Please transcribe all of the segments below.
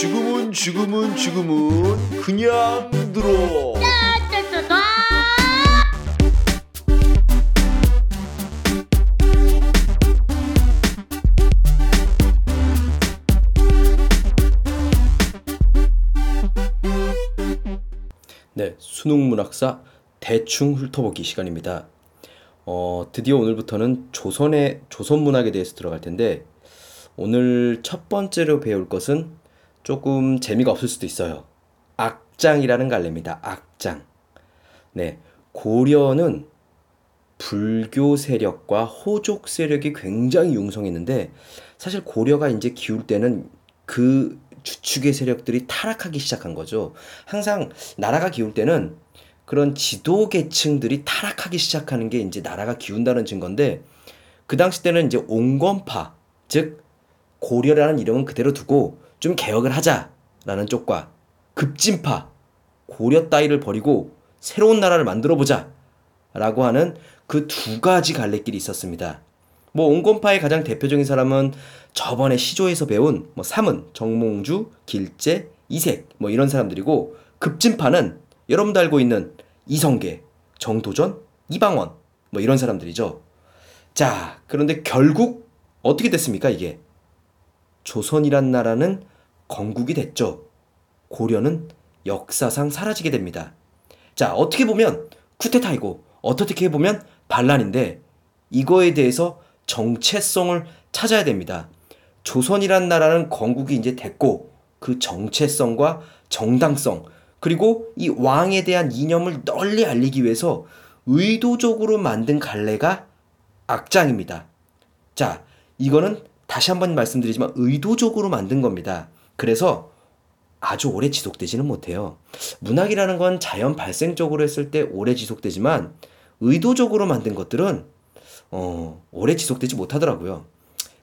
지금은 지금은 지금은 그냥 들어. 네, 수능 문학사 대충 훑어보기 시간입니다. 어, 드디어 오늘부터는 조선의 조선 문학에 대해서 들어갈 텐데 오늘 첫 번째로 배울 것은 조금 재미가 없을 수도 있어요. 악장이라는 갈래입니다. 악장. 네, 고려는 불교 세력과 호족 세력이 굉장히 융성했는데 사실 고려가 이제 기울 때는 그 주축의 세력들이 타락하기 시작한 거죠. 항상 나라가 기울 때는 그런 지도 계층들이 타락하기 시작하는 게 이제 나라가 기운다는 증거인데 그 당시 때는 이제 온건파 즉 고려라는 이름은 그대로 두고 좀 개혁을 하자라는 쪽과 급진파 고려 따위를 버리고 새로운 나라를 만들어 보자 라고 하는 그 두 가지 갈래길이 있었습니다. 뭐 온건파의 가장 대표적인 사람은 저번에 시조에서 배운 뭐 삼은, 정몽주, 길재, 이색 뭐 이런 사람들이고 급진파는 여러분도 알고 있는 이성계, 정도전, 이방원 뭐 이런 사람들이죠. 자, 그런데 결국 어떻게 됐습니까, 이게? 조선이란 나라는 건국이 됐죠. 고려는 역사상 사라지게 됩니다. 자, 어떻게 보면 쿠데타이고 어떻게 보면 반란인데 이거에 대해서 정체성을 찾아야 됩니다. 조선이란 나라는 건국이 이제 됐고 그 정체성과 정당성 그리고 이 왕에 대한 이념을 널리 알리기 위해서 의도적으로 만든 갈래가 악장입니다. 자, 이거는 다시 한번 말씀드리지만 의도적으로 만든 겁니다. 그래서 아주 오래 지속되지는 못해요. 문학이라는 건 자연 발생적으로 했을 때 오래 지속되지만 의도적으로 만든 것들은 어, 오래 지속되지 못하더라고요.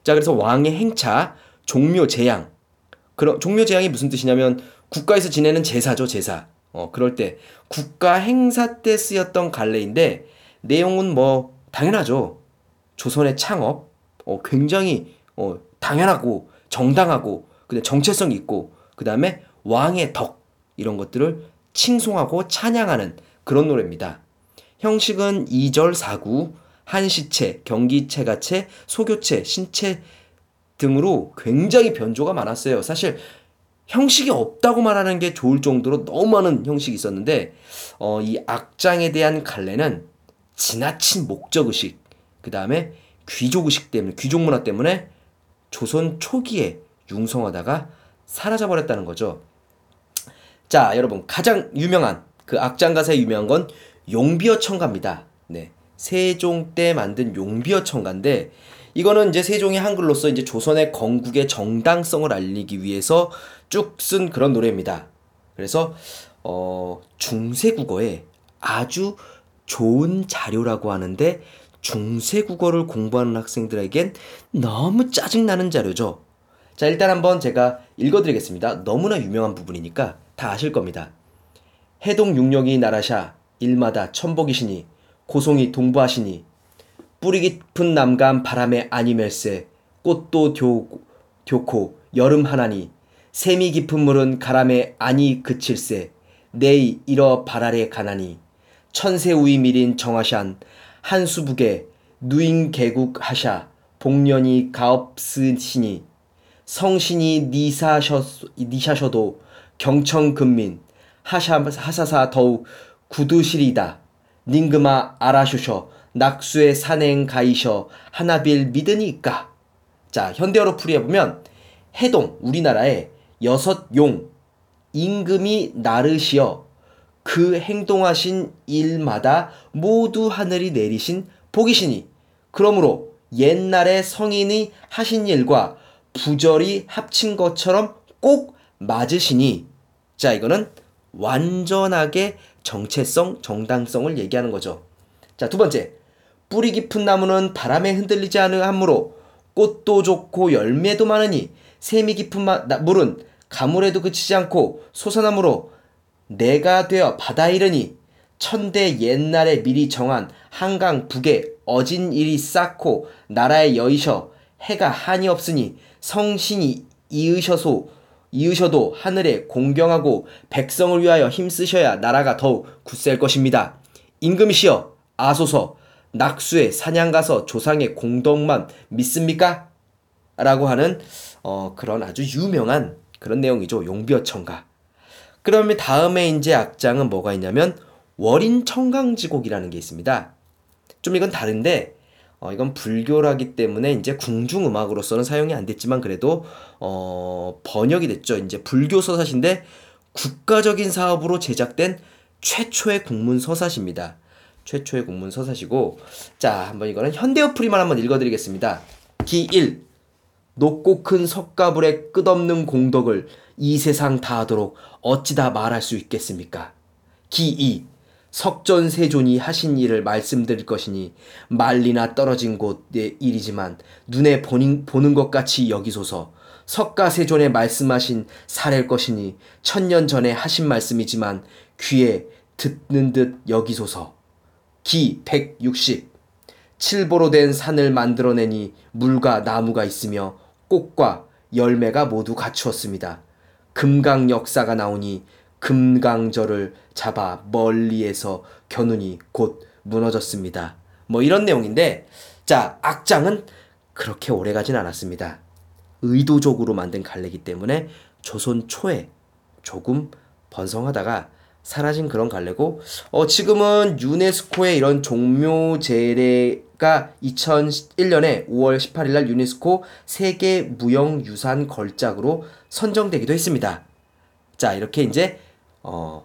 자, 그래서 왕의 행차, 종묘 제양. 그런 종묘 제양이 무슨 뜻이냐면 국가에서 지내는 제사죠, 제사. 어, 그럴 때 국가 행사 때 쓰였던 갈래인데 내용은 뭐 당연하죠. 조선의 창업, 어, 굉장히 어, 당연하고 정당하고 근데 정체성 있고 그 다음에 왕의 덕 이런 것들을 칭송하고 찬양하는 그런 노래입니다. 형식은 2절 4구, 한시체, 경기체가체, 소교체, 신체 등으로 굉장히 변조가 많았어요. 사실 형식이 없다고 말하는 게 좋을 정도로 너무 많은 형식이 있었는데 어, 이 악장에 대한 갈래는 지나친 목적의식, 그 다음에 귀족의식 때문에 귀족 문화 때문에 조선 초기에 융성하다가 사라져 버렸다는 거죠. 자, 여러분 가장 유명한 그 악장 가사에 유명한 건 용비어 청가입니다. 네. 세종 때 만든 용비어 청가인데 이거는 이제 세종이 한글로서 이제 조선의 건국의 정당성을 알리기 위해서 쭉 쓴 그런 노래입니다. 그래서 어 중세 국어에 아주 좋은 자료라고 하는데 중세 국어를 공부하는 학생들에겐 너무 짜증나는 자료죠. 자, 일단 한번 제가 읽어드리겠습니다. 너무나 유명한 부분이니까 다 아실 겁니다. 해동 육령이 나라샤 일마다 천복이시니 고송이 동부하시니 뿌리 깊은 남간 바람에 아니멜세 꽃도 교, 교코 여름 하나니 샘이 깊은 물은 가람에 아니 그칠세 내이 이러 바랄에 가나니 천세우이 미린 정하샨 한수북에 누인 개국 하샤 복년이 가업스시니 성신이 니사셔, 니샤셔도 경청근민 하샤, 하사사 더욱 구두시리다. 닝그마 아라쇼셔 낙수의 산행 가이셔 하나빌 믿으니까. 자 현대어로 풀이해 보면 해동 우리나라에 여섯 용 임금이 나르시어 그 행동하신 일마다 모두 하늘이 내리신 복이시니 그러므로 옛날에 성인이 하신 일과 부절이 합친 것처럼 꼭 맞으시니 자 이거는 완전하게 정체성, 정당성을 얘기하는 거죠. 자, 두 번째. 뿌리 깊은 나무는 바람에 흔들리지 않으므로 꽃도 좋고 열매도 많으니 샘이 깊은 마, 나, 물은 가물에도 그치지 않고 솟아나므로 내가 되어 바다 이르니 천대 옛날에 미리 정한 한강 북에 어진 일이 쌓고 나라의 여이셔 해가 한이 없으니 성신이 이으셔소 이으셔도 하늘에 공경하고 백성을 위하여 힘쓰셔야 나라가 더욱 굳셀 것입니다. 임금이시여 아소서 낙수에 사냥 가서 조상의 공덕만 믿습니까? 라고 하는 어, 그런 아주 유명한 그런 내용이죠. 용비어천가. 그러면 다음에 이제 악장은 뭐가 있냐면 월인 청강지곡이라는 게 있습니다. 좀 이건 다른데 어, 이건 불교라기 때문에 이제 궁중 음악으로서는 사용이 안 됐지만 그래도 어, 번역이 됐죠. 이제 불교 서사시인데 국가적인 사업으로 제작된 최초의 국문 서사시입니다. 최초의 국문 서사시고 자 한번 이거는 현대어풀이만 한번 읽어 드리겠습니다. 기 1. 높고 큰 석가불의 끝없는 공덕을 이 세상 다 하도록 어찌다 말할 수 있겠습니까? 기 2. 석전세존이 하신 일을 말씀드릴 것이니 말리나 떨어진 곳의 일이지만 눈에 보는, 보는 것 같이 여기소서 석가세존에 말씀하신 사례일 것이니 천년 전에 하신 말씀이지만 귀에 듣는 듯 여기소서 기 160. 칠보로 된 산을 만들어내니 물과 나무가 있으며 꽃과 열매가 모두 갖추었습니다. 금강 역사가 나오니 금강절을 잡아 멀리에서 겨누니 곧 무너졌습니다. 뭐 이런 내용인데 자 악장은 그렇게 오래 가진 않았습니다. 의도적으로 만든 갈래기 때문에 조선 초에 조금 번성하다가 사라진 그런 갈래고 어 지금은 유네스코의 이런 종묘 제례가 2001년에 5월 18일 날 유네스코 세계 무형 유산 걸작으로 선정되기도 했습니다. 자, 이렇게 이제 어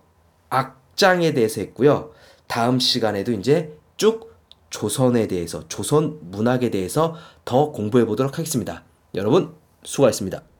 악장에 대해서 했고요. 다음 시간에도 이제 쭉 조선에 대해서 조선 문학에 대해서 더 공부해 보도록 하겠습니다. 여러분 수고하셨습니다.